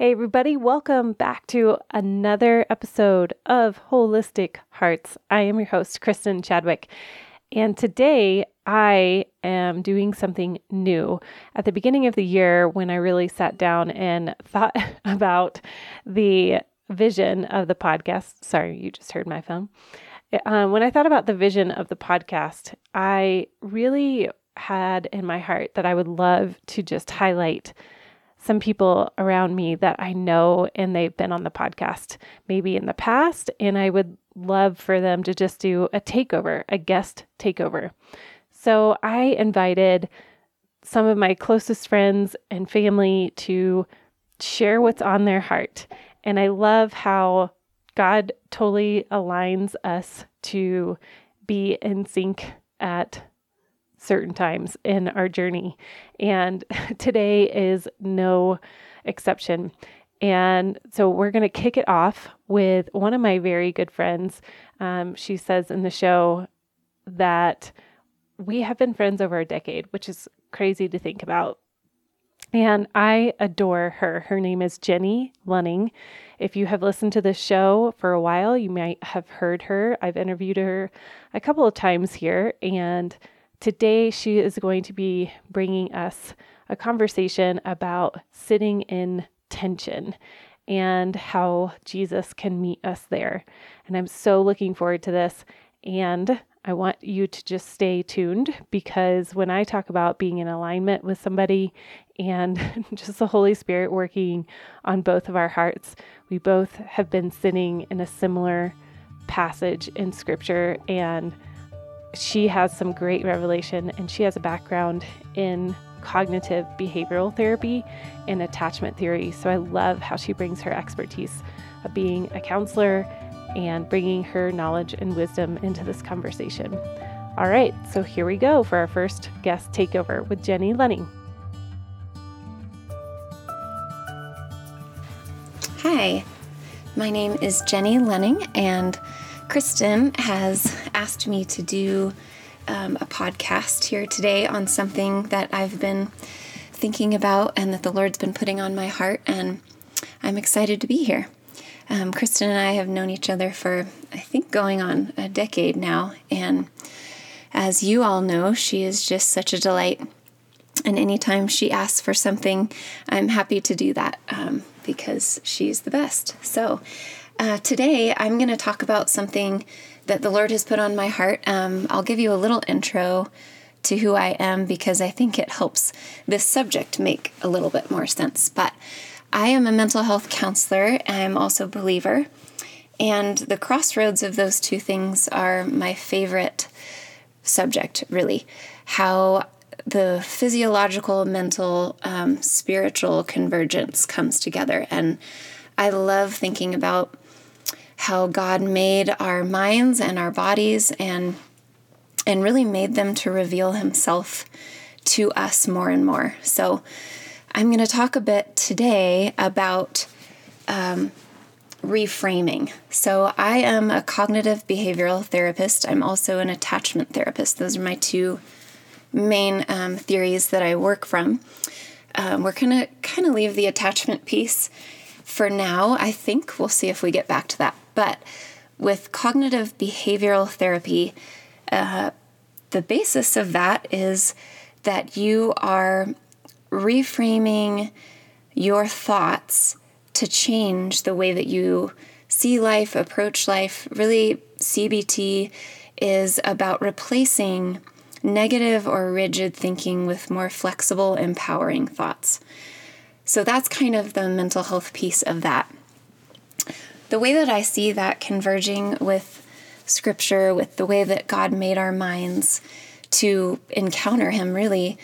Hey, everybody, welcome back to another episode of Holistic Hearts. I am your host, Kristen Chadwick, and today I am doing something new. At the beginning of the year, when I really sat down and thought about the vision of the podcast, sorry, you just heard my phone. Um, when I thought about the vision of the podcast, I really had in my heart that I would love to just highlight some people around me that I know and they've been on the podcast maybe in the past. And I would love for them to just do a takeover, a guest takeover. So I invited some of my closest friends and family to share what's on their heart. And I love how God totally aligns us to be in sync at certain times in our journey. And today is no exception. And so we're going to kick it off with one of my very good friends. Um, she says in the show that we have been friends over a decade, which is crazy to think about. And I adore her. Her name is Jenny Lunning. If you have listened to this show for a while, you might have heard her. I've interviewed her a couple of times here, and Today, she is going to be bringing us a conversation about sitting in tension and how Jesus can meet us there. And I'm so looking forward to this. And I want you to just stay tuned because when I talk about being in alignment with somebody and just the Holy Spirit working on both of our hearts, we both have been sitting in a similar passage in Scripture and she has some great revelation and she has a background in cognitive behavioral therapy and attachment theory. So I love how she brings her expertise of being a counselor and bringing her knowledge and wisdom into this conversation. All right, so here we go for our first guest takeover with Jenny Lunning. Hi, my name is Jenny Lunning, and Kristen has asked me to do um, a podcast here today on something that I've been thinking about and that the Lord's been putting on my heart, and I'm excited to be here. Um, Kristen and I have known each other for, I think, going on a decade now, and as you all know, she is just such a delight. And anytime she asks for something, I'm happy to do that um, because she's the best. So, uh, today, I'm going to talk about something that the Lord has put on my heart. Um, I'll give you a little intro to who I am because I think it helps this subject make a little bit more sense. But I am a mental health counselor, I'm also a believer. And the crossroads of those two things are my favorite subject, really. How the physiological, mental, um, spiritual convergence comes together. And I love thinking about how God made our minds and our bodies and and really made them to reveal himself to us more and more. So I'm going to talk a bit today about um, reframing. So I am a cognitive behavioral therapist. I'm also an attachment therapist. Those are my two main um, theories that I work from. Um, we're going to kind of leave the attachment piece for now. I think we'll see if we get back to that but with cognitive behavioral therapy, uh, the basis of that is that you are reframing your thoughts to change the way that you see life, approach life. Really, CBT is about replacing negative or rigid thinking with more flexible, empowering thoughts. So that's kind of the mental health piece of that the way that I see that converging with scripture, with the way that God made our minds to encounter Him, really,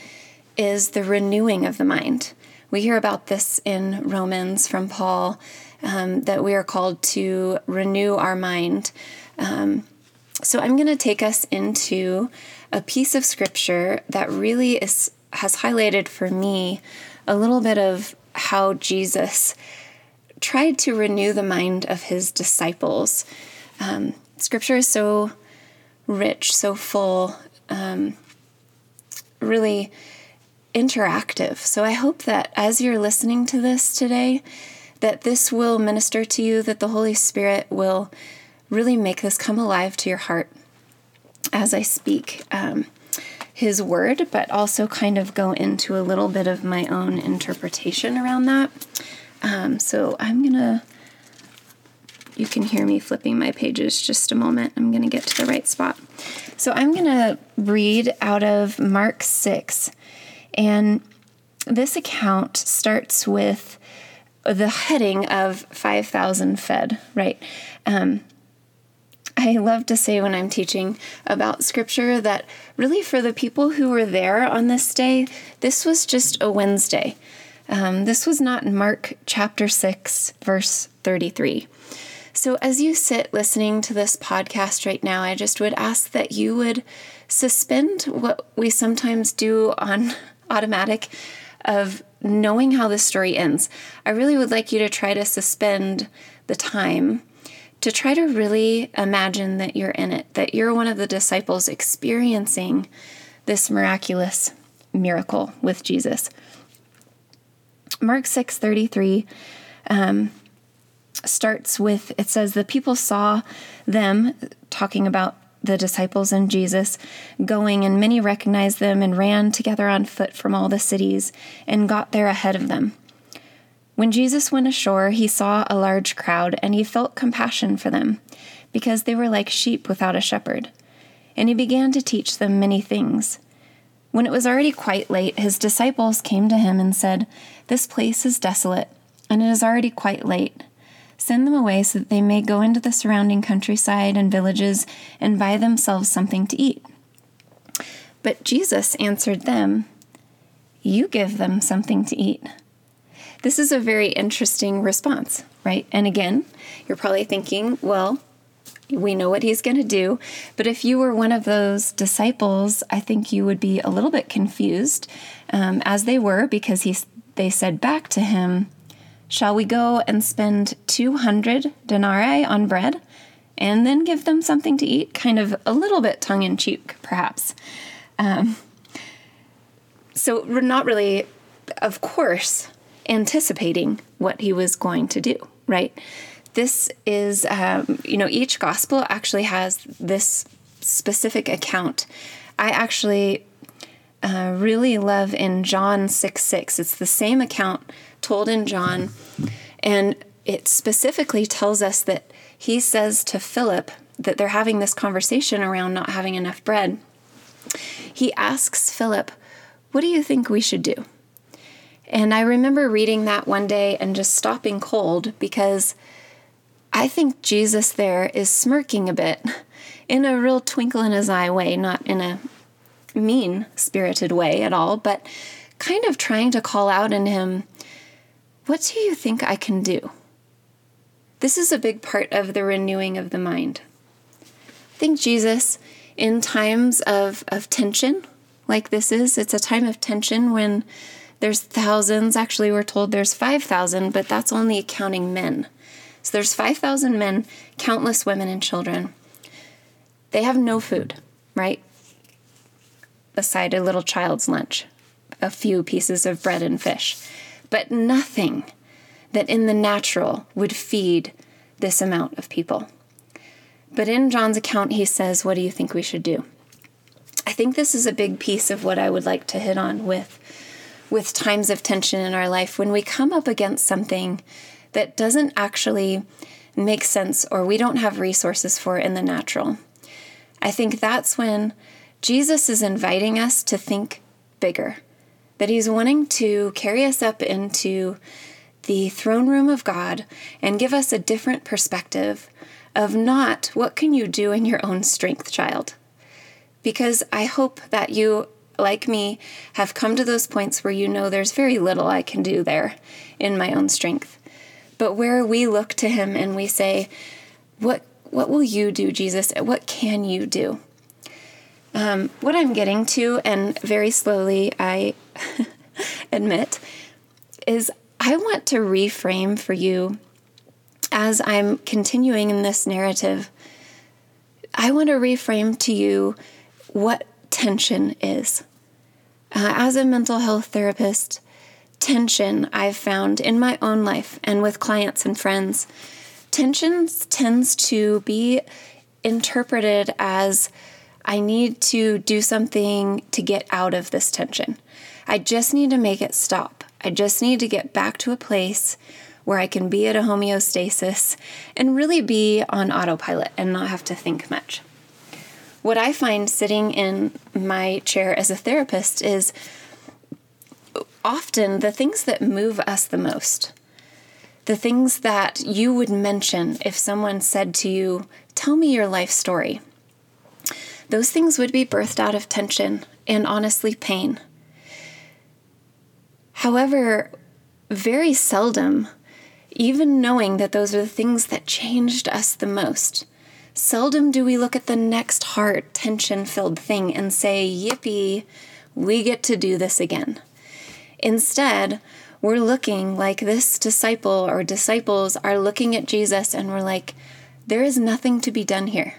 is the renewing of the mind. We hear about this in Romans from Paul um, that we are called to renew our mind. Um, so I'm going to take us into a piece of scripture that really is has highlighted for me a little bit of how Jesus tried to renew the mind of his disciples. Um, scripture is so rich, so full, um, really interactive. So I hope that as you're listening to this today, that this will minister to you, that the Holy Spirit will really make this come alive to your heart as I speak um, His word, but also kind of go into a little bit of my own interpretation around that. Um, so I'm going to, you can hear me flipping my pages just a moment. I'm going to get to the right spot. So I'm going to read out of Mark 6. And this account starts with the heading of 5,000 fed, right? Um, I love to say when I'm teaching about scripture that really for the people who were there on this day, this was just a Wednesday. Um, this was not Mark chapter 6, verse 33. So, as you sit listening to this podcast right now, I just would ask that you would suspend what we sometimes do on automatic of knowing how this story ends. I really would like you to try to suspend the time to try to really imagine that you're in it, that you're one of the disciples experiencing this miraculous miracle with Jesus. Mark 6:33 um, starts with it says the people saw them talking about the disciples and Jesus going, and many recognized them and ran together on foot from all the cities and got there ahead of them. When Jesus went ashore, he saw a large crowd, and he felt compassion for them, because they were like sheep without a shepherd. And he began to teach them many things. When it was already quite late, his disciples came to him and said, This place is desolate, and it is already quite late. Send them away so that they may go into the surrounding countryside and villages and buy themselves something to eat. But Jesus answered them, You give them something to eat. This is a very interesting response, right? And again, you're probably thinking, well, we know what he's going to do. But if you were one of those disciples, I think you would be a little bit confused, um, as they were, because he, they said back to him, Shall we go and spend 200 denarii on bread and then give them something to eat? Kind of a little bit tongue in cheek, perhaps. Um, so, we're not really, of course, anticipating what he was going to do, right? This is, um, you know, each gospel actually has this specific account. I actually uh, really love in John 6 6. It's the same account told in John, and it specifically tells us that he says to Philip that they're having this conversation around not having enough bread. He asks Philip, What do you think we should do? And I remember reading that one day and just stopping cold because I think Jesus there is smirking a bit in a real twinkle in his eye way, not in a mean spirited way at all, but kind of trying to call out in him, What do you think I can do? This is a big part of the renewing of the mind. I think Jesus, in times of, of tension, like this is, it's a time of tension when there's thousands. Actually, we're told there's 5,000, but that's only counting men. So there's 5,000 men, countless women and children. They have no food, right? Aside a little child's lunch, a few pieces of bread and fish, but nothing that in the natural would feed this amount of people. But in John's account, he says, What do you think we should do? I think this is a big piece of what I would like to hit on with with times of tension in our life when we come up against something that doesn't actually make sense or we don't have resources for in the natural. I think that's when Jesus is inviting us to think bigger, that he's wanting to carry us up into the throne room of God and give us a different perspective of not what can you do in your own strength, child. Because I hope that you like me, have come to those points where you know there's very little I can do there in my own strength. But where we look to Him and we say, What, what will you do, Jesus? What can you do? Um, what I'm getting to, and very slowly I admit, is I want to reframe for you as I'm continuing in this narrative. I want to reframe to you what tension is. Uh, as a mental health therapist, tension I've found in my own life and with clients and friends, tension tends to be interpreted as I need to do something to get out of this tension. I just need to make it stop. I just need to get back to a place where I can be at a homeostasis and really be on autopilot and not have to think much. What I find sitting in my chair as a therapist is often the things that move us the most, the things that you would mention if someone said to you, Tell me your life story. Those things would be birthed out of tension and honestly pain. However, very seldom, even knowing that those are the things that changed us the most, seldom do we look at the next heart tension filled thing and say, Yippee, we get to do this again. Instead, we're looking like this disciple or disciples are looking at Jesus and we're like, there is nothing to be done here.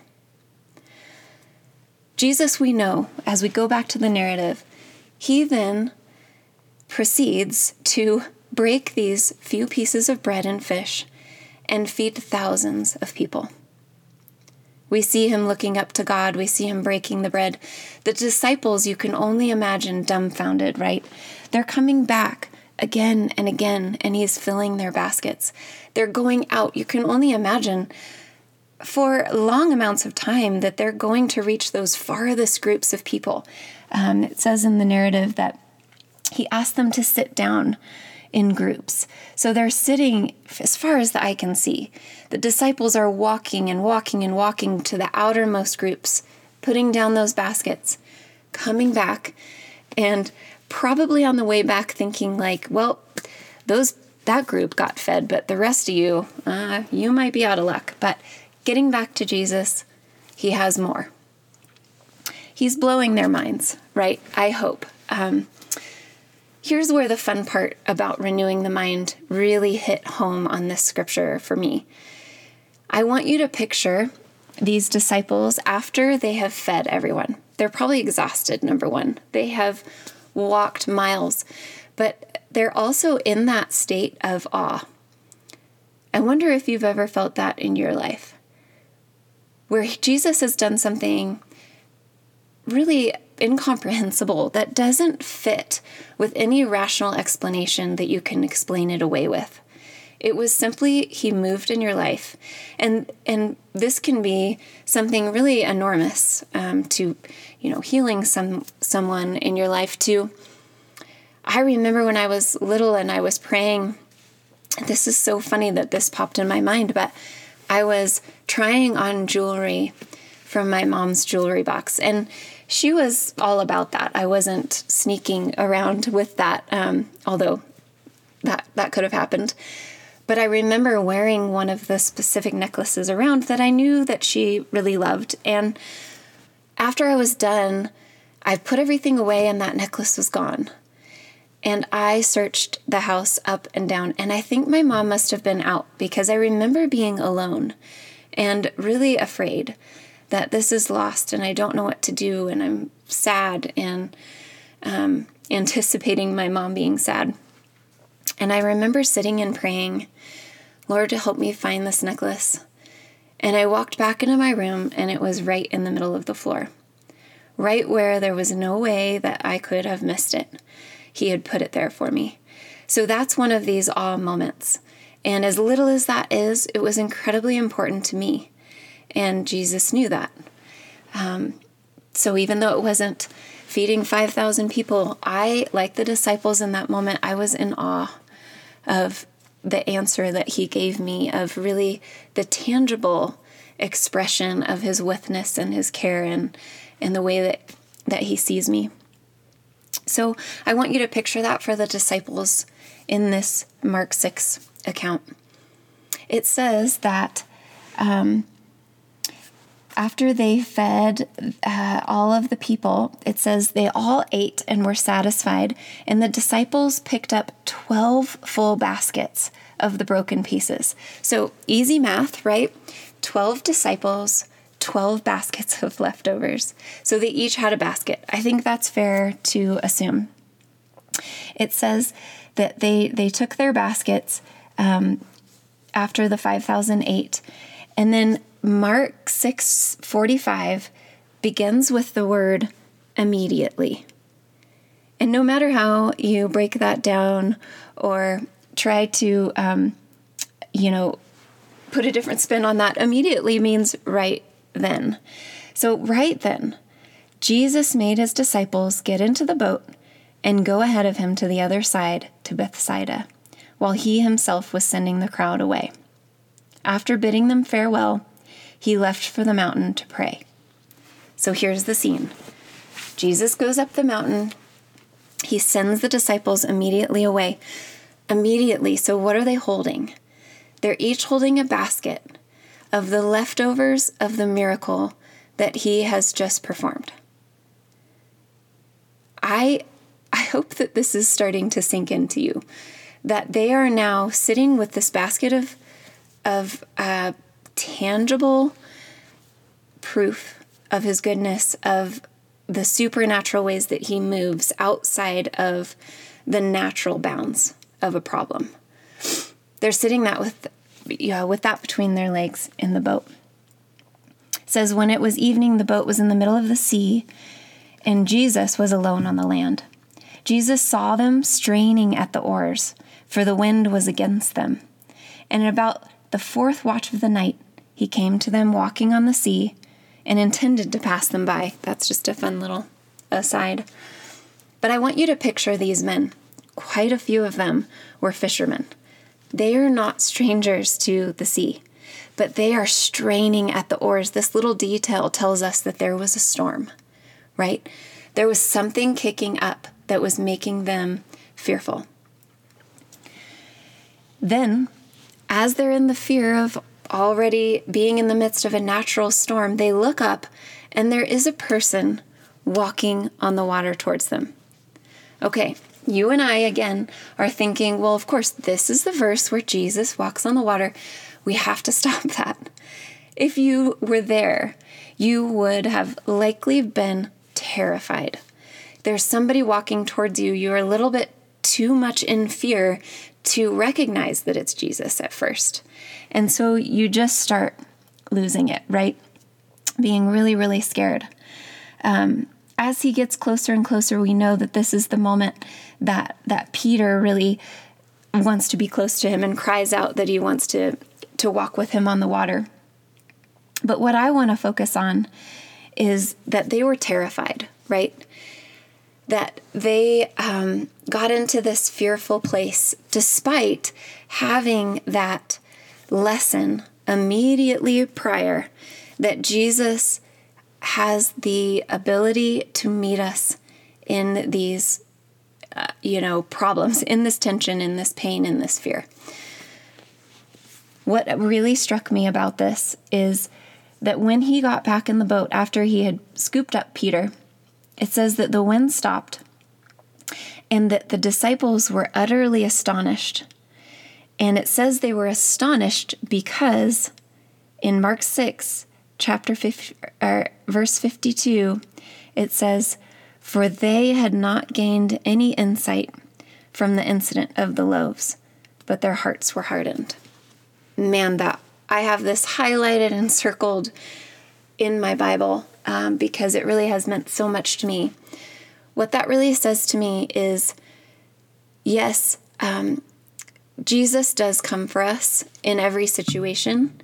Jesus, we know, as we go back to the narrative, he then proceeds to break these few pieces of bread and fish and feed thousands of people. We see him looking up to God. We see him breaking the bread. The disciples, you can only imagine dumbfounded, right? They're coming back again and again, and he's filling their baskets. They're going out. You can only imagine for long amounts of time that they're going to reach those farthest groups of people. Um, it says in the narrative that he asked them to sit down in groups. So they're sitting as far as the eye can see. The disciples are walking and walking and walking to the outermost groups, putting down those baskets, coming back, and probably on the way back thinking like, well, those that group got fed, but the rest of you, uh, you might be out of luck. But getting back to Jesus, he has more. He's blowing their minds, right? I hope. Um, Here's where the fun part about renewing the mind really hit home on this scripture for me. I want you to picture these disciples after they have fed everyone. They're probably exhausted, number one. They have walked miles, but they're also in that state of awe. I wonder if you've ever felt that in your life, where Jesus has done something really incomprehensible that doesn't fit with any rational explanation that you can explain it away with. It was simply he moved in your life, and and this can be something really enormous um, to, you know, healing some someone in your life too. I remember when I was little and I was praying. This is so funny that this popped in my mind, but I was trying on jewelry from my mom's jewelry box, and she was all about that. I wasn't sneaking around with that, um, although that that could have happened. But I remember wearing one of the specific necklaces around that I knew that she really loved. And after I was done, I put everything away and that necklace was gone. And I searched the house up and down, and I think my mom must have been out because I remember being alone and really afraid that this is lost and I don't know what to do and I'm sad and um, anticipating my mom being sad. And I remember sitting and praying, Lord, to help me find this necklace. And I walked back into my room and it was right in the middle of the floor, right where there was no way that I could have missed it. He had put it there for me. So that's one of these awe moments. And as little as that is, it was incredibly important to me and Jesus knew that. Um, so even though it wasn't feeding 5,000 people, I, like the disciples in that moment, I was in awe of the answer that he gave me, of really the tangible expression of his witness and his care and, and the way that, that he sees me. So I want you to picture that for the disciples in this Mark 6 account. It says that um, after they fed uh, all of the people, it says they all ate and were satisfied, and the disciples picked up 12 full baskets of the broken pieces. So easy math, right? 12 disciples, 12 baskets of leftovers. So they each had a basket. I think that's fair to assume. It says that they they took their baskets um, after the 5008 and then mark 645 begins with the word immediately and no matter how you break that down or try to um, you know put a different spin on that immediately means right then so right then jesus made his disciples get into the boat and go ahead of him to the other side to Bethsaida, while he himself was sending the crowd away. After bidding them farewell, he left for the mountain to pray. So here's the scene Jesus goes up the mountain. He sends the disciples immediately away. Immediately. So, what are they holding? They're each holding a basket of the leftovers of the miracle that he has just performed. I I hope that this is starting to sink into you. That they are now sitting with this basket of, of uh, tangible proof of his goodness, of the supernatural ways that he moves outside of the natural bounds of a problem. They're sitting that with, yeah, with that between their legs in the boat. It says, When it was evening, the boat was in the middle of the sea, and Jesus was alone on the land. Jesus saw them straining at the oars, for the wind was against them. And about the fourth watch of the night, he came to them walking on the sea and intended to pass them by. That's just a fun little aside. But I want you to picture these men. Quite a few of them were fishermen. They are not strangers to the sea, but they are straining at the oars. This little detail tells us that there was a storm, right? There was something kicking up that was making them fearful. Then, as they're in the fear of already being in the midst of a natural storm, they look up and there is a person walking on the water towards them. Okay, you and I again are thinking, well, of course, this is the verse where Jesus walks on the water. We have to stop that. If you were there, you would have likely been terrified there's somebody walking towards you, you're a little bit too much in fear to recognize that it's Jesus at first. And so you just start losing it, right? Being really, really scared. Um, as he gets closer and closer, we know that this is the moment that that Peter really wants to be close to him and cries out that he wants to to walk with him on the water. But what I want to focus on is that they were terrified, right? that they um, got into this fearful place despite having that lesson immediately prior that Jesus has the ability to meet us in these, uh, you know, problems, in this tension, in this pain, in this fear. What really struck me about this is that when he got back in the boat after he had scooped up Peter, it says that the wind stopped and that the disciples were utterly astonished. And it says they were astonished because in Mark 6, chapter 50, or verse 52, it says, For they had not gained any insight from the incident of the loaves, but their hearts were hardened. Man, that I have this highlighted and circled in my Bible um, because it really has meant so much to me. What that really says to me is yes, um, Jesus does come for us in every situation.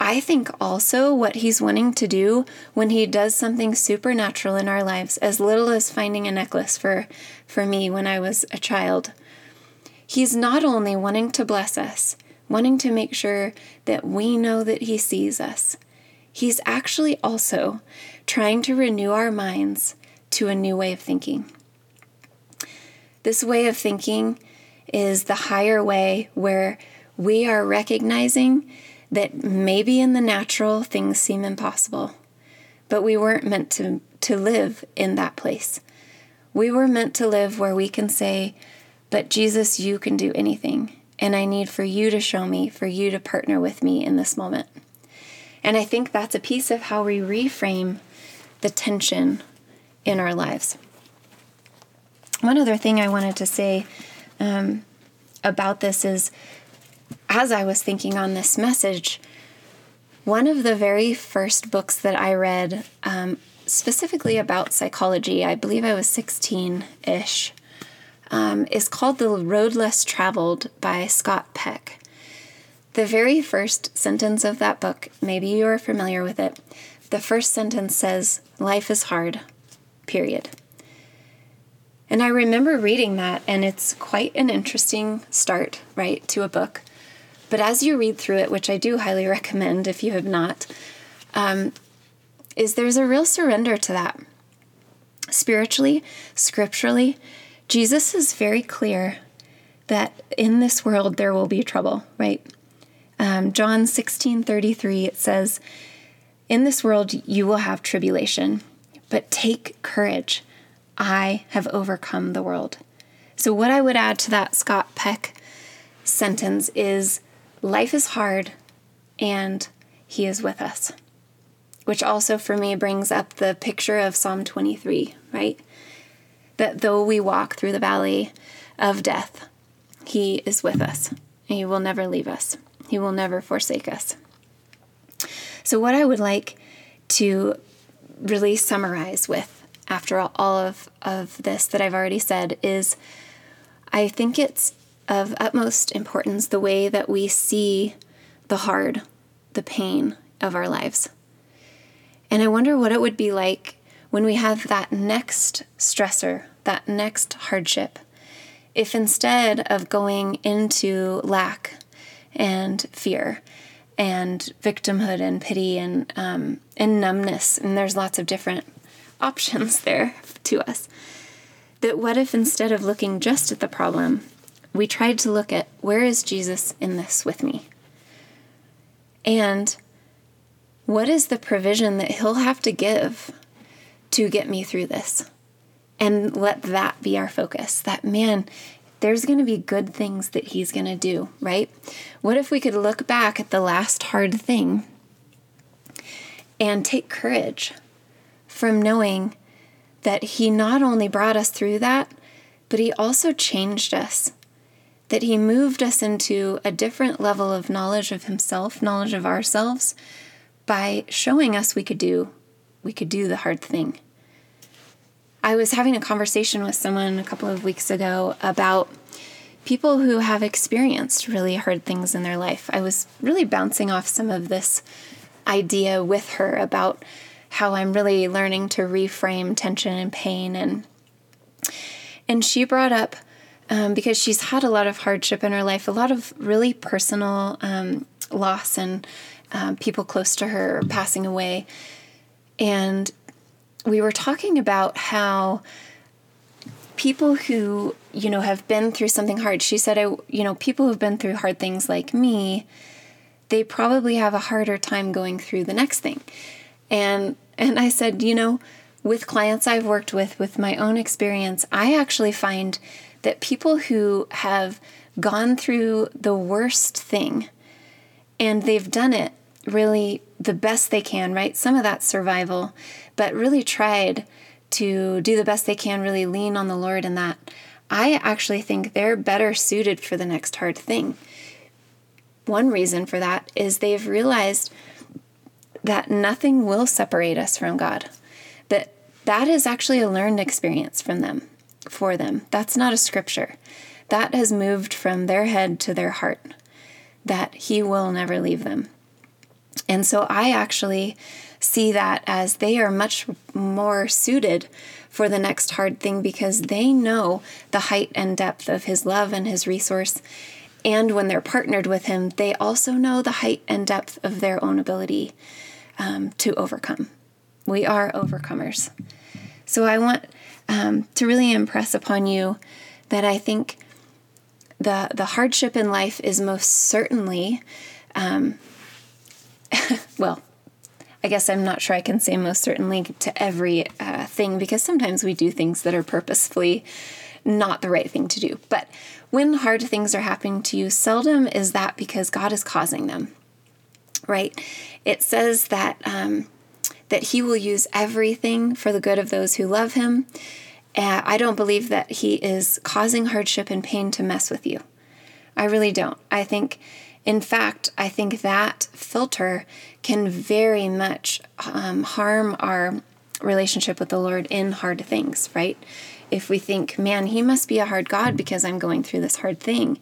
I think also what he's wanting to do when he does something supernatural in our lives, as little as finding a necklace for, for me when I was a child, he's not only wanting to bless us, wanting to make sure that we know that he sees us, He's actually also trying to renew our minds to a new way of thinking. This way of thinking is the higher way where we are recognizing that maybe in the natural things seem impossible, but we weren't meant to, to live in that place. We were meant to live where we can say, But Jesus, you can do anything, and I need for you to show me, for you to partner with me in this moment. And I think that's a piece of how we reframe the tension in our lives. One other thing I wanted to say um, about this is as I was thinking on this message, one of the very first books that I read, um, specifically about psychology, I believe I was 16 ish, um, is called The Road Less Traveled by Scott Peck. The very first sentence of that book, maybe you are familiar with it, the first sentence says, Life is hard, period. And I remember reading that, and it's quite an interesting start, right, to a book. But as you read through it, which I do highly recommend if you have not, um, is there's a real surrender to that. Spiritually, scripturally, Jesus is very clear that in this world there will be trouble, right? Um, John 16 33, it says, In this world you will have tribulation, but take courage. I have overcome the world. So, what I would add to that Scott Peck sentence is life is hard and he is with us. Which also for me brings up the picture of Psalm 23, right? That though we walk through the valley of death, he is with us he will never leave us, he will never forsake us. So, what I would like to really summarize with after all of, of this that I've already said is I think it's of utmost importance the way that we see the hard, the pain of our lives. And I wonder what it would be like when we have that next stressor, that next hardship, if instead of going into lack and fear and victimhood and pity and um, and numbness, and there's lots of different options there to us. That what if instead of looking just at the problem, we tried to look at where is Jesus in this with me? And what is the provision that he'll have to give to get me through this? And let that be our focus. That man, there's going to be good things that he's going to do, right? What if we could look back at the last hard thing and take courage from knowing that He not only brought us through that, but He also changed us. That He moved us into a different level of knowledge of Himself, knowledge of ourselves, by showing us we could do we could do the hard thing. I was having a conversation with someone a couple of weeks ago about people who have experienced really hard things in their life. I was really bouncing off some of this idea with her about how I'm really learning to reframe tension and pain and and she brought up um, because she's had a lot of hardship in her life, a lot of really personal um, loss and um, people close to her passing away. And we were talking about how people who, you know, have been through something hard, she said, I, you know, people who've been through hard things like me, they probably have a harder time going through the next thing. And and I said, you know, with clients I've worked with with my own experience, I actually find that people who have gone through the worst thing and they've done it really the best they can, right? Some of that survival, but really tried to do the best they can, really lean on the Lord in that. I actually think they're better suited for the next hard thing. One reason for that is they've realized that nothing will separate us from God. That that is actually a learned experience from them, for them. That's not a scripture. That has moved from their head to their heart. That He will never leave them. And so I actually see that as they are much more suited for the next hard thing because they know the height and depth of His love and His resource. And when they're partnered with Him, they also know the height and depth of their own ability um, to overcome. We are overcomers. So I want um, to really impress upon you that I think the the hardship in life is most certainly, um, well, I guess I'm not sure I can say most certainly to every uh, thing because sometimes we do things that are purposefully not the right thing to do. But when hard things are happening to you, seldom is that because God is causing them right? It says that um, that He will use everything for the good of those who love Him, Uh, I don't believe that He is causing hardship and pain to mess with you. I really don't. I think, in fact, I think that filter can very much um, harm our relationship with the Lord in hard things, right? If we think, man, He must be a hard God because I'm going through this hard thing,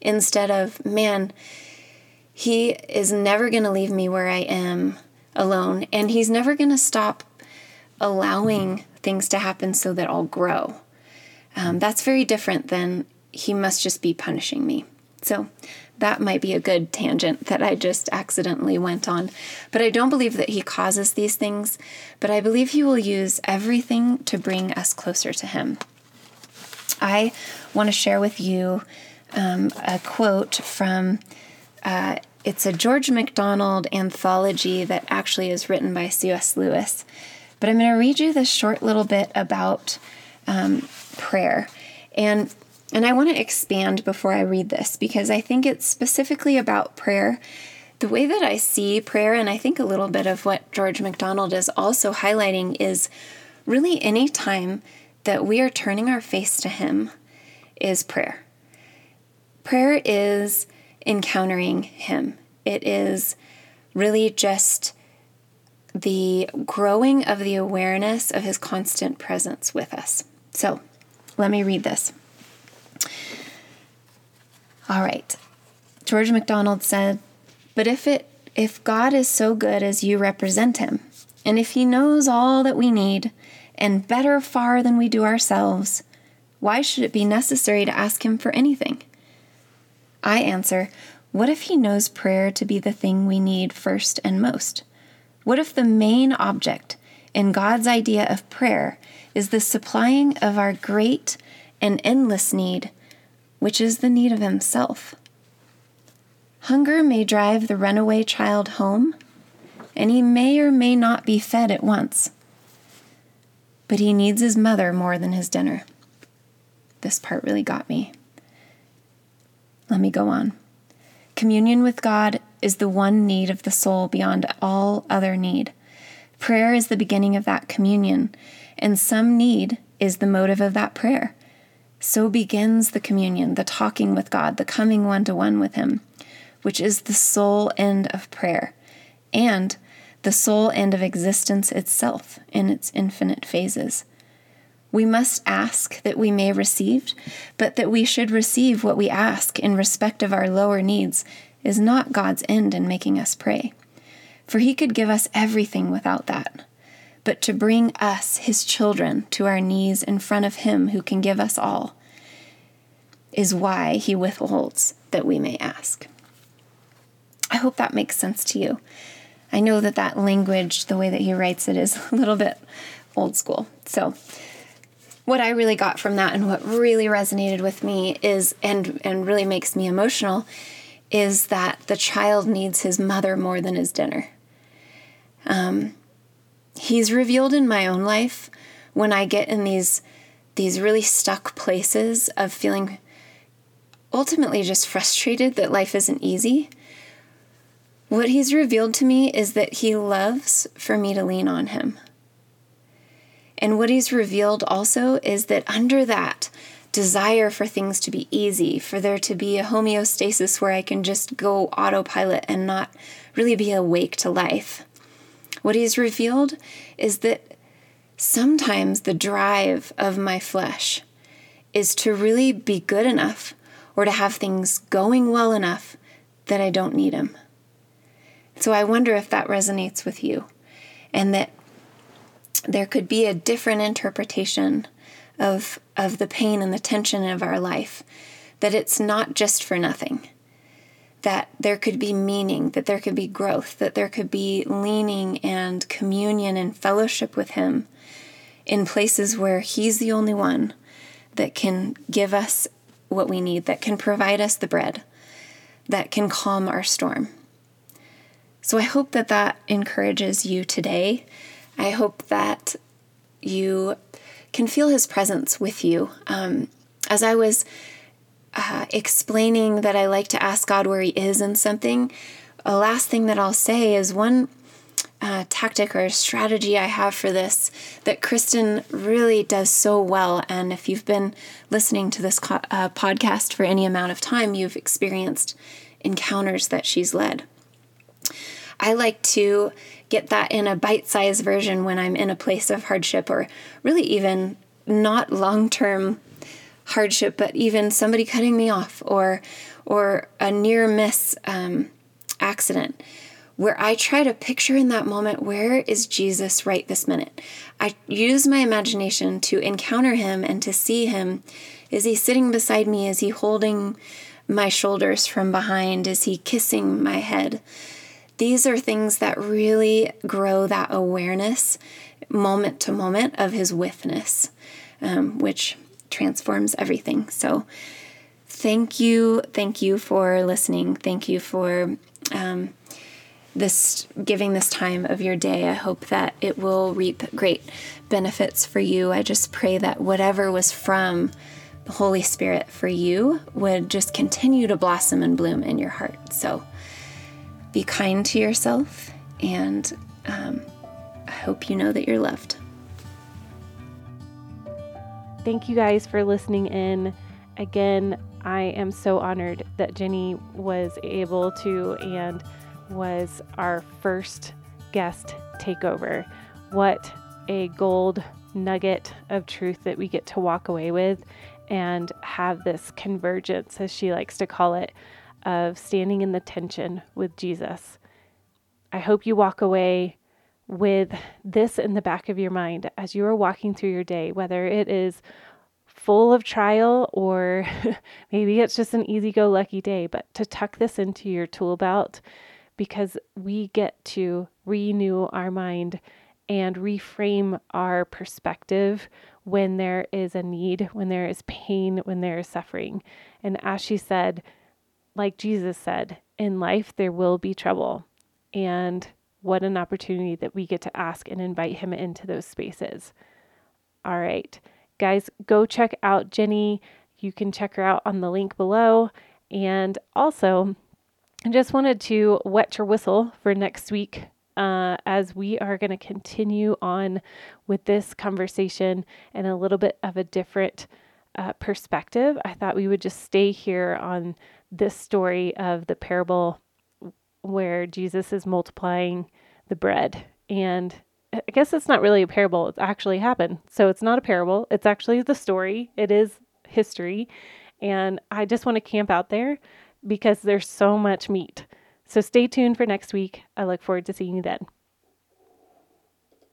instead of, man, He is never going to leave me where I am alone, and He's never going to stop allowing things to happen so that I'll grow. Um, that's very different than He must just be punishing me. So that might be a good tangent that I just accidentally went on. But I don't believe that He causes these things, but I believe He will use everything to bring us closer to Him. I want to share with you um, a quote from. Uh, it's a George MacDonald anthology that actually is written by C.S. Lewis. But I'm going to read you this short little bit about um, prayer. And and I want to expand before I read this because I think it's specifically about prayer. The way that I see prayer, and I think a little bit of what George MacDonald is also highlighting, is really any time that we are turning our face to Him is prayer. Prayer is encountering Him, it is really just the growing of the awareness of His constant presence with us. So let me read this. All right. George MacDonald said, "But if it if God is so good as you represent him, and if he knows all that we need and better far than we do ourselves, why should it be necessary to ask him for anything?" I answer, what if he knows prayer to be the thing we need first and most? What if the main object in God's idea of prayer is the supplying of our great and endless need which is the need of himself. Hunger may drive the runaway child home, and he may or may not be fed at once. But he needs his mother more than his dinner. This part really got me. Let me go on. Communion with God is the one need of the soul beyond all other need. Prayer is the beginning of that communion, and some need is the motive of that prayer. So begins the communion, the talking with God, the coming one to one with Him, which is the sole end of prayer and the sole end of existence itself in its infinite phases. We must ask that we may receive, but that we should receive what we ask in respect of our lower needs is not God's end in making us pray. For He could give us everything without that but to bring us, his children, to our knees in front of him who can give us all, is why he withholds that we may ask. I hope that makes sense to you. I know that that language, the way that he writes it, is a little bit old school. So, what I really got from that and what really resonated with me is, and, and really makes me emotional, is that the child needs his mother more than his dinner. Um, he's revealed in my own life when I get in these these really stuck places of feeling ultimately just frustrated that life isn't easy. What he's revealed to me is that he loves for me to lean on him. And what he's revealed also is that under that desire for things to be easy, for there to be a homeostasis where I can just go autopilot and not really be awake to life, what he's revealed is that sometimes the drive of my flesh is to really be good enough or to have things going well enough that I don't need him. So I wonder if that resonates with you and that there could be a different interpretation of, of the pain and the tension of our life, that it's not just for nothing that there could be meaning, that there could be growth, that there could be leaning and communion and fellowship with Him in places where He's the only one that can give us what we need, that can provide us the bread, that can calm our storm. So I hope that that encourages you today. I hope that you can feel His presence with you. Um, as I was uh, explaining that I like to ask God where He is in something, a last thing that I'll say is one uh, tactic or strategy I have for this that Kristen really does so well. And if you've been listening to this co- uh, podcast for any amount of time, you've experienced encounters that she's led. I like to get that in a bite sized version when I'm in a place of hardship or really even not long term hardship, but even somebody cutting me off or or a near miss um, accident where I try to picture in that moment where is Jesus right this minute. I use my imagination to encounter him and to see him. Is he sitting beside me? Is he holding my shoulders from behind? Is he kissing my head? These are things that really grow that awareness moment to moment of his withness, um, which transforms everything. So, thank you. Thank you for listening. Thank you for. Um, this giving this time of your day. I hope that it will reap great benefits for you. I just pray that whatever was from the Holy Spirit for you would just continue to blossom and bloom in your heart. So be kind to yourself, and um, I hope you know that you're loved. Thank you guys for listening in. Again, I am so honored that Jenny was able to and was our first guest takeover. What a gold nugget of truth that we get to walk away with and have this convergence, as she likes to call it, of standing in the tension with Jesus. I hope you walk away with this in the back of your mind as you are walking through your day, whether it is full of trial or maybe it's just an easy go lucky day, but to tuck this into your tool belt because we get to renew our mind and reframe our perspective when there is a need, when there is pain, when there is suffering. And as she said, like Jesus said, in life there will be trouble. And what an opportunity that we get to ask and invite him into those spaces. All right, guys, go check out Jenny. You can check her out on the link below. And also, I just wanted to wet your whistle for next week uh, as we are going to continue on with this conversation in a little bit of a different uh, perspective. I thought we would just stay here on this story of the parable where Jesus is multiplying the bread. And I guess it's not really a parable, it's actually happened. So it's not a parable, it's actually the story, it is history. And I just want to camp out there because there's so much meat. So stay tuned for next week. I look forward to seeing you then.